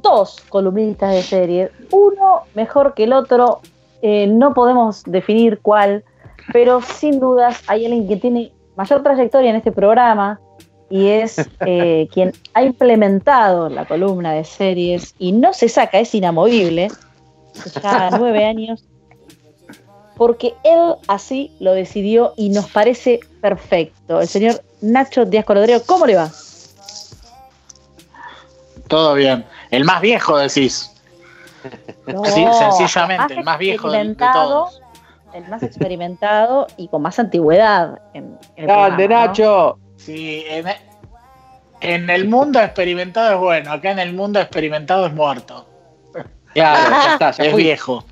dos columnistas de serie, uno mejor que el otro, eh, no podemos definir cuál, pero sin dudas hay alguien que tiene mayor trayectoria en este programa y es eh, quien ha implementado la columna de series y no se saca, es inamovible, ya nueve años, porque él así lo decidió y nos parece perfecto. El señor Nacho Díaz Colodreo, ¿cómo le va? Todo bien. El más viejo, decís. sí, sencillamente, el más viejo de, todos. El más experimentado y con más antigüedad. En, ¡Grande, Nacho! Sí, en, el mundo experimentado es bueno, acá en el mundo experimentado es muerto. Claro, ya está, ya es viejo.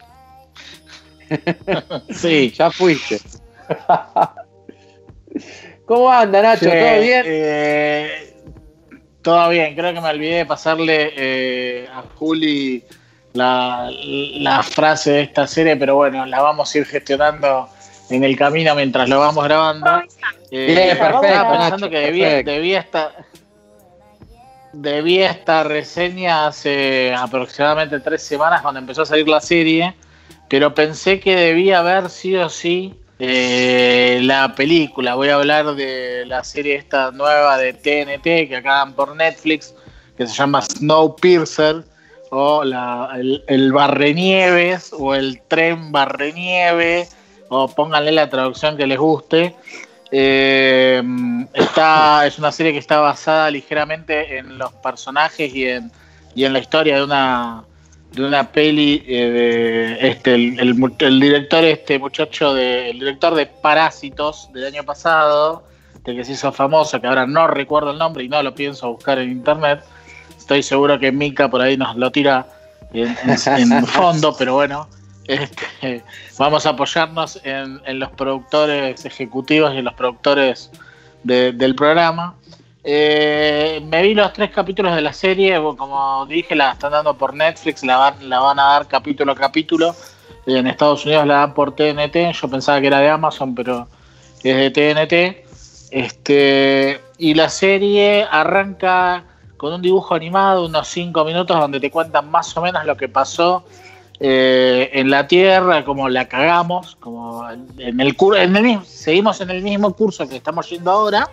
sí. Ya fuiste. ¿Cómo anda, Nacho? ¿Todo bien? Eh, todo bien, creo que me olvidé de pasarle eh, a Juli la, frase de esta serie, pero bueno, la vamos a ir gestionando en el camino mientras lo vamos grabando. Eh, perfecto, pensando que debía, debía, estar debía esta reseña hace aproximadamente tres semanas cuando empezó a salir la serie, pero pensé que debía haber sido sí eh, la película. Voy a hablar de la serie esta nueva de TNT que acaban por Netflix, que se llama Snowpiercer, o el, el Barrenieves, o el Tren Barrenieve, o pónganle la traducción que les guste. Eh, es una serie que está basada ligeramente en los personajes y en, y en la historia de una de una peli eh, de este el, director este muchacho de el director de Parásitos del año pasado de que se hizo famoso que ahora no recuerdo el nombre y no lo pienso buscar en internet. Estoy seguro que Mika por ahí nos lo tira en, fondo pero bueno este, vamos a apoyarnos en, los productores ejecutivos y en los productores del programa eh, me vi los tres capítulos de la serie, como dije, la están dando por Netflix, la van, la van a dar capítulo a capítulo. En Estados Unidos la dan por TNT, yo pensaba que era de Amazon, pero es de TNT. Este, y la serie arranca con un dibujo animado, unos 5 minutos, donde te cuentan más o menos lo que pasó eh, en la Tierra, como la cagamos, como en el, en el seguimos en el mismo curso que estamos yendo ahora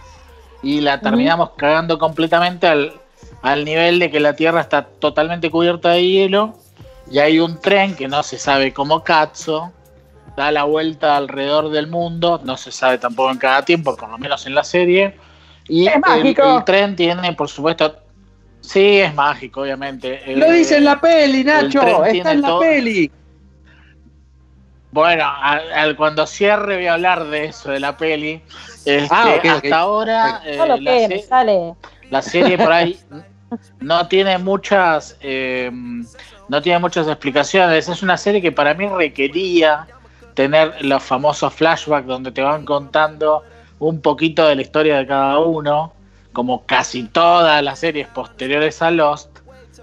y la terminamos cagando completamente al, nivel de que la Tierra está totalmente cubierta de hielo y hay un tren que no se sabe cómo cazzo, da la vuelta alrededor del mundo, no se sabe tampoco en cada tiempo, por lo menos en la serie. Y es mágico. El, tren tiene, por supuesto, sí, es mágico, obviamente. Lo dice en la peli, Nacho, está en la peli. Bueno, al, cuando cierre voy a hablar de eso, de la peli. Este, ah, hasta ahora eh, la, sale. la, serie por ahí no tiene muchas eh, no tiene muchas explicaciones. Es una serie que para mí requería tener los famosos flashbacks donde te van contando un poquito de la historia de cada uno, como casi todas las series posteriores a Lost,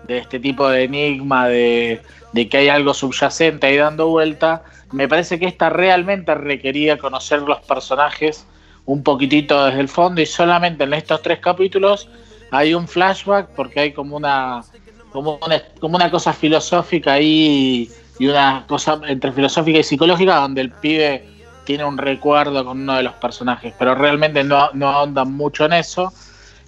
de este tipo de enigma, de, de que hay algo subyacente ahí dando vuelta me parece que esta realmente requería conocer los personajes un poquitito desde el fondo y solamente en estos tres capítulos hay un flashback porque hay como una como una, como una cosa filosófica ahí y una cosa entre filosófica y psicológica donde el pibe tiene un recuerdo con uno de los personajes, pero realmente no, no ahondan mucho en eso.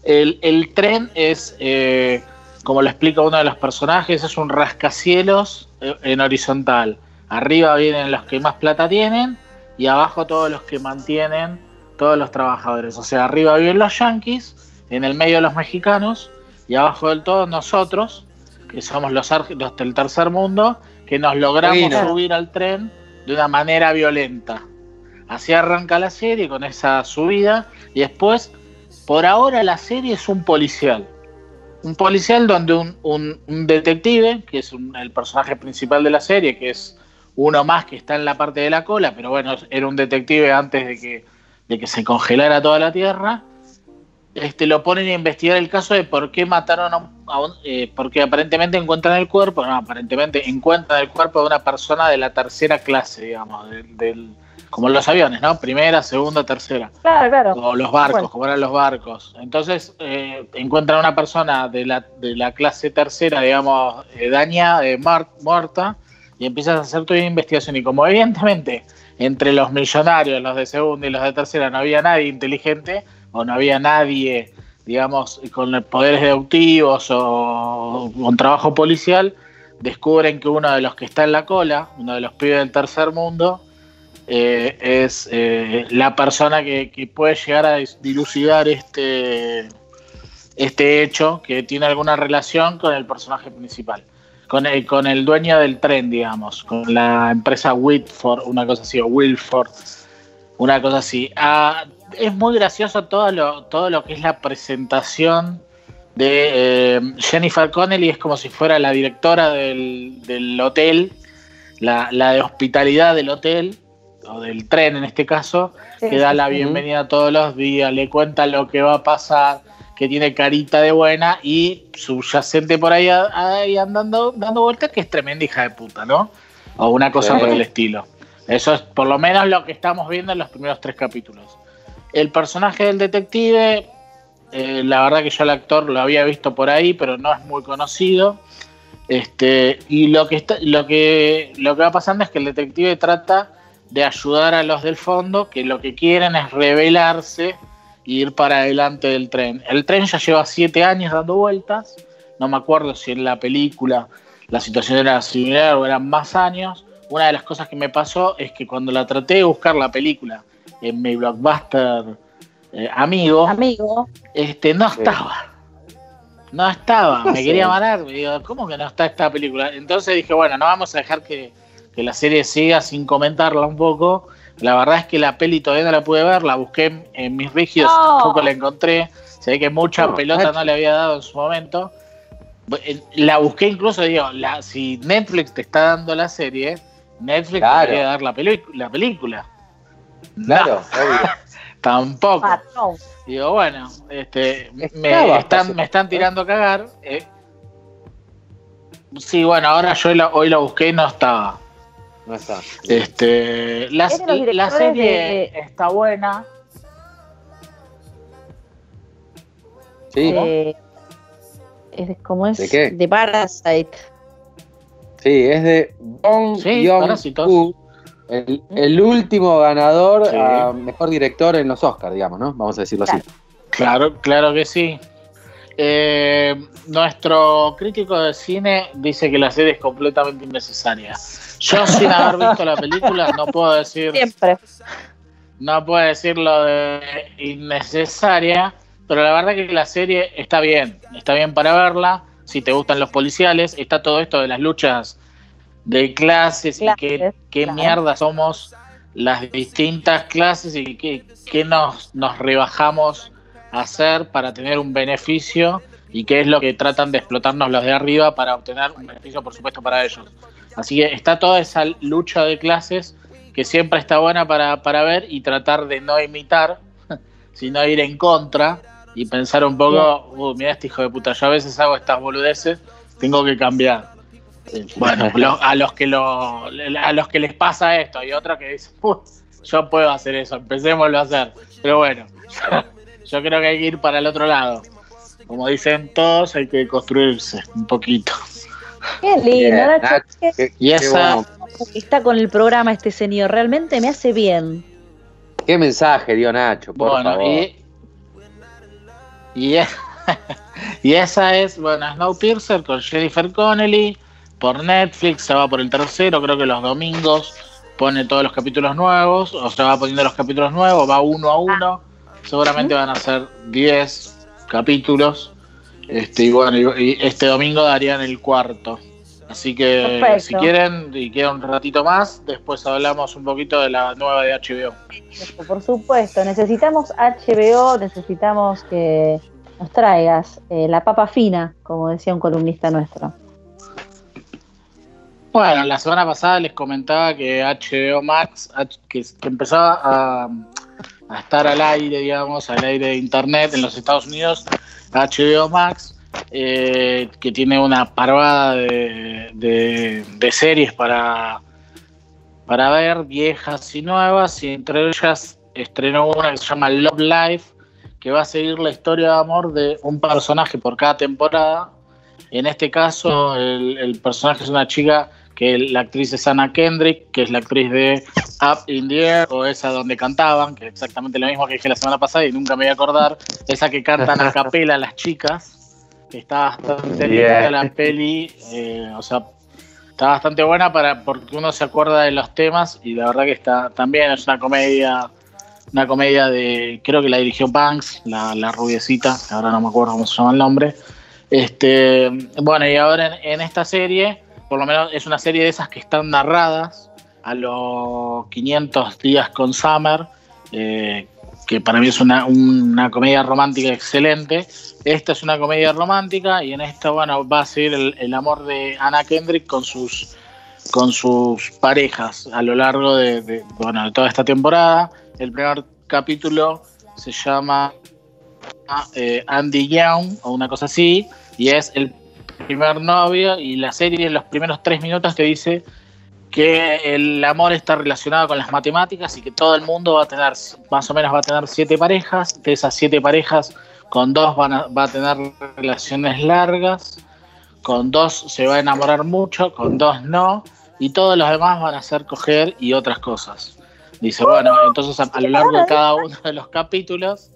El, tren es, eh, como lo explica uno de los personajes, es un rascacielos eh, en horizontal. Arriba vienen los que más plata tienen y abajo todos los que mantienen todos los trabajadores. O sea, arriba viven los yanquis, en el medio los mexicanos y abajo del todo nosotros, que somos los, los del tercer mundo, que nos logramos subir al tren de una manera violenta. Así arranca la serie con esa subida y después, por ahora la serie es un policial. Un policial donde un, detective, que es el personaje principal de la serie, que es uno más que está en la parte de la cola, pero bueno, era un detective antes de que, de que se congelara toda la Tierra. Este, lo ponen a investigar el caso de por qué mataron a un, eh, porque aparentemente encuentran el cuerpo, no, aparentemente encuentran el cuerpo de una persona de la tercera clase, digamos, del, como los aviones, ¿no? Primera, segunda, tercera. Claro, claro. O los barcos, como eran los barcos. Entonces eh, encuentran una persona de la, de la clase tercera, digamos, eh, daña, eh, muerta, y empiezas a hacer tu investigación. Y como evidentemente entre los millonarios, los de segunda y los de tercera, no había nadie inteligente, o no había nadie, digamos, con poderes deductivos o con trabajo policial, descubren que uno de los que está en la cola, uno de los pibes del tercer mundo, eh, es eh, la persona que, puede llegar a dilucidar este, este hecho que tiene alguna relación con el personaje principal, con el, con el dueño del tren, digamos, con la empresa Whitford, una cosa así, o Wilford, una cosa así. Ah, es muy gracioso todo lo, todo lo que es la presentación de eh, Jennifer Connelly, es como si fuera la directora del, hotel, la, de hospitalidad del hotel, o del tren en este caso, que da la bienvenida todos los días, le cuenta lo que va a pasar, que tiene carita de buena y subyacente por ahí, andando dando vueltas que es tremenda hija de puta, ¿no? O una cosa por el estilo. Eso es por lo menos lo que estamos viendo en los primeros tres capítulos. El personaje del detective eh, la verdad que yo el actor lo había visto por ahí, pero no es muy conocido. Este, y lo que, está, lo, que, lo que va pasando es que el detective trata de ayudar a los del fondo, que lo que quieren es rebelarse ir para adelante del tren. El tren ya lleva siete años dando vueltas. No me acuerdo si en la película la situación era similar o eran más años. Una de las cosas que me pasó es que cuando la traté de buscar la película en mi blockbuster eh, amigo, amigo, este, no estaba. No estaba, me quería matar. Digo, ¿cómo que no está esta película? Entonces dije, bueno, no vamos a dejar que, la serie siga sin comentarla un poco. La verdad es que la peli todavía no la pude ver, la busqué en, mis rígidos, tampoco la encontré. Se ve que mucha pelota no le había dado en su momento. La busqué incluso, digo, la, si Netflix te está dando la serie, Netflix te debería dar la, la película. Claro, Tampoco. Digo, bueno, este, me, están, me están tirando a cagar. Eh. Sí, bueno, ahora yo hoy la busqué y no estaba. No está. Este, la, serie está buena. Sí. Eh, es como es ¿De qué? De Parasite. Sí, es de Bong sí, el, último ganador a mejor director en los Oscars, digamos, ¿no? Vamos a decirlo así. Claro, claro que sí. Eh, nuestro crítico de cine dice que la serie es completamente innecesaria. Yo, sin haber visto la película, no puedo decir. Siempre. No puedo decir lo de innecesaria, pero la verdad que la serie está bien. Está bien para verla. Si te gustan los policiales, está todo esto de las luchas de clases, y qué, mierda somos las distintas clases y qué, nos, nos rebajamos hacer para tener un beneficio y qué es lo que tratan de explotarnos los de arriba para obtener un beneficio, por supuesto, para ellos. Así que está toda esa lucha de clases que siempre está buena para, para ver y tratar de no imitar, sino ir en contra y pensar un poco, uh, mira este hijo de puta, yo a veces hago estas boludeces, tengo que cambiar. Bueno, a los que lo, a los que les pasa esto y otros que dicen, yo puedo hacer eso, empecémoslo a hacer. Pero bueno, yo, creo que hay que ir para el otro lado. Como dicen todos, hay que construirse un poquito. Qué lindo, y esa está con el programa este señor, realmente me hace bien. Qué mensaje dio Nacho, por bueno, favor. Y, y, y esa es, bueno, Snowpiercer con Jennifer Connelly por Netflix, se va por el tercero, creo que los domingos pone todos los capítulos nuevos, o se va poniendo los capítulos nuevos, va uno a uno, seguramente van a ser 10 capítulos, este, y bueno, y este domingo darían el cuarto. Así que si quieren y queda un ratito más, después hablamos un poquito de la nueva de HBO. Por supuesto, necesitamos HBO, necesitamos que nos traigas eh, la papa fina, como decía un columnista nuestro. Bueno, la semana pasada les comentaba que HBO Max, que, empezaba a, estar al aire, digamos, al aire de Internet en los Estados Unidos, HBO Max, eh, que tiene una parvada de, series para, para ver, viejas y nuevas, y entre ellas estrenó una que se llama Love Life, que va a seguir la historia de amor de un personaje por cada temporada. En este caso, el, personaje es una chica que la actriz es Anna Kendrick, que es la actriz de Up in the Air, o esa donde cantaban, que es exactamente lo mismo que dije la semana pasada y nunca me voy a acordar, esa que cantan a capela las chicas, que está bastante linda la peli, eh, o sea, está bastante buena para porque uno se acuerda de los temas y la verdad que está también es una comedia una comedia de creo que la dirigió Banks la, la rubiecita ahora no me acuerdo cómo se llama el nombre. Este bueno y ahora en, esta serie por lo menos es una serie de esas que están narradas a los 500 días con Summer eh, que para mí es una, una, comedia romántica excelente. Esta es una comedia romántica y en esta, bueno, va a ser el, amor de Anna Kendrick con sus, con sus parejas a lo largo de, bueno, de toda esta temporada. El primer capítulo se llama eh, Andy Young o una cosa así y es el primer novio y la serie en los primeros tres minutos te dice que el amor está relacionado con las matemáticas y que todo el mundo va a tener, más o menos va a tener siete parejas, de esas siete parejas, con dos van a, va a tener relaciones largas, con dos se va a enamorar mucho, con dos no, y todos los demás van a hacer coger y otras cosas. Dice, bueno, entonces a, lo largo de cada uno de los capítulos,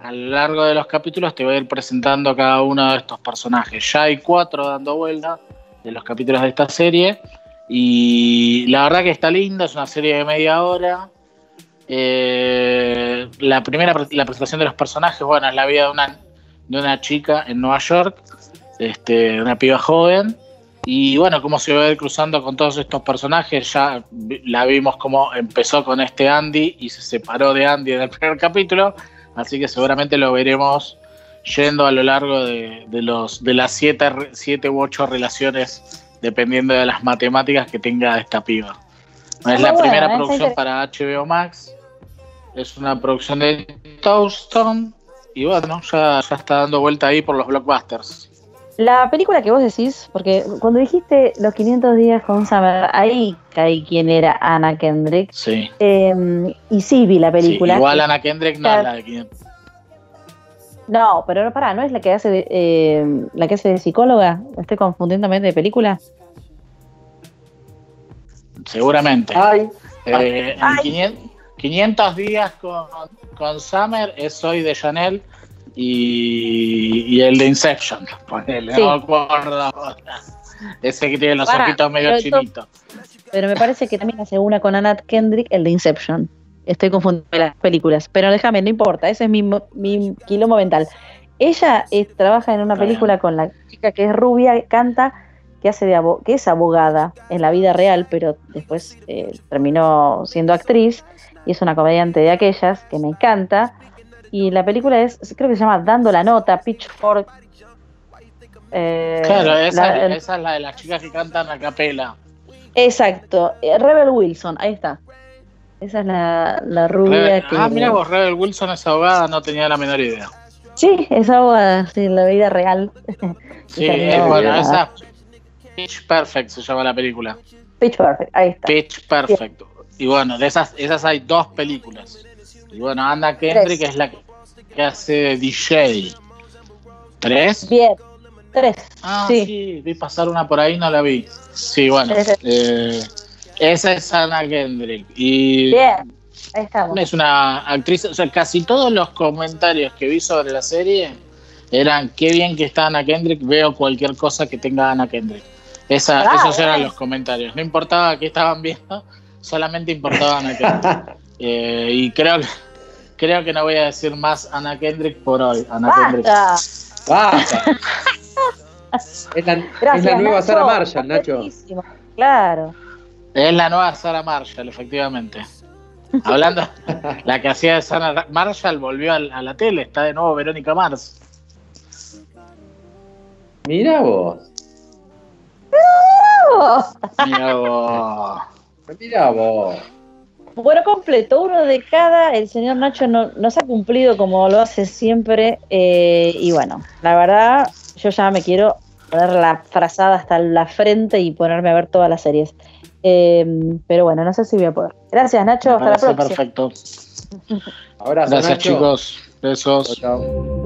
a lo largo de los capítulos te voy a ir presentando cada uno de estos personajes. Ya hay cuatro dando vuelta de los capítulos de esta serie y la verdad que está linda, es una serie de media hora. Eh, la primera la presentación de los personajes, bueno, es la vida de una, de una chica en Nueva York, este, una piba joven. Y bueno, cómo se va a ir cruzando con todos estos personajes. Ya la vimos como empezó con este Andy y se separó de Andy en el primer capítulo. Así que seguramente lo veremos yendo a lo largo de, los, de las siete, siete u ocho relaciones dependiendo de las matemáticas que tenga esta piba. Es la primera producción para HBO Max. Es una producción de Toastone. Y bueno, ya, ya está dando vuelta ahí por los blockbusters. La película que vos decís, porque cuando dijiste los 500 días con Summer, ahí caí quién era Anna Kendrick. Sí. Em, y sí vi la película. igual Anna Kendrick no es la de 500. No, pero no, pará, ¿no es la que hace de, eh, la que hace de psicóloga? ¿Estoy confundiendo de película? Seguramente. Eh, 500, días con, con, Summer es hoy de Chanel y, el de Inception. Ponele, no acuerdo. Ese que tiene los ojitos medio chinitos. Pero me parece que también hace una con Annette Kendrick, el de Inception estoy confundiendo las películas, pero déjame, no importa, ese es mi, mi quilombo mental. Ella trabaja en una película con la chica que es rubia, canta, que hace de que es abogada en la vida real, pero después eh, terminó siendo actriz y es una comediante de aquellas que me encanta. Y la película es, creo que se llama Dando la Nota, Pitchfork. Eh, claro, esa, esa, es la de las chicas que cantan a capela. Exacto, eh, Rebel Wilson, ahí está. Esa es la, la rubia que. Ah, mira vos, Rebel Wilson es abogada, no tenía la menor idea. Sí, es abogada, sí, en la vida real. Sí, es bueno, esa. Pitch Perfect se llama la película. Pitch Perfect, ahí está. Pitch Perfect. Y bueno, de esas, esas hay dos películas. Y bueno, Anna Kendrick es la que hace DJ. ¿Tres? Bien, tres. Ah, sí. vi pasar una por ahí, no la vi. Sí, bueno. Eh, esa es Anna Kendrick. Y Bien, ahí estamos. Es una actriz, o sea, casi todos los comentarios que vi sobre la serie eran qué bien que está Anna Kendrick, veo cualquier cosa que tenga Anna Kendrick. Esa, esos eran los comentarios. No importaba qué estaban viendo, solamente importaba Anna Kendrick. Eh, y creo que, creo que no voy a decir más Anna Kendrick por hoy. Anna Kendrick. Basta. es la, es la nueva Sara Marshall, Nacho. Claro. Es la nueva Sarah Marshall, efectivamente. Hablando, la que hacía de Sarah Marshall volvió a, la tele, está de nuevo Verónica Mars. Mira vos. Mira vos. Mira vos. Bueno, completo, uno de cada. El señor Nacho no, nos ha cumplido como lo hace siempre. Eh, y bueno, la verdad, yo ya me quiero poner la frazada hasta la frente y ponerme a ver todas las series. Em, pero bueno, no sé si voy a poder. Gracias, Nacho. hasta la próxima. Perfecto. Abrazo, Gracias, chicos. Besos. chao.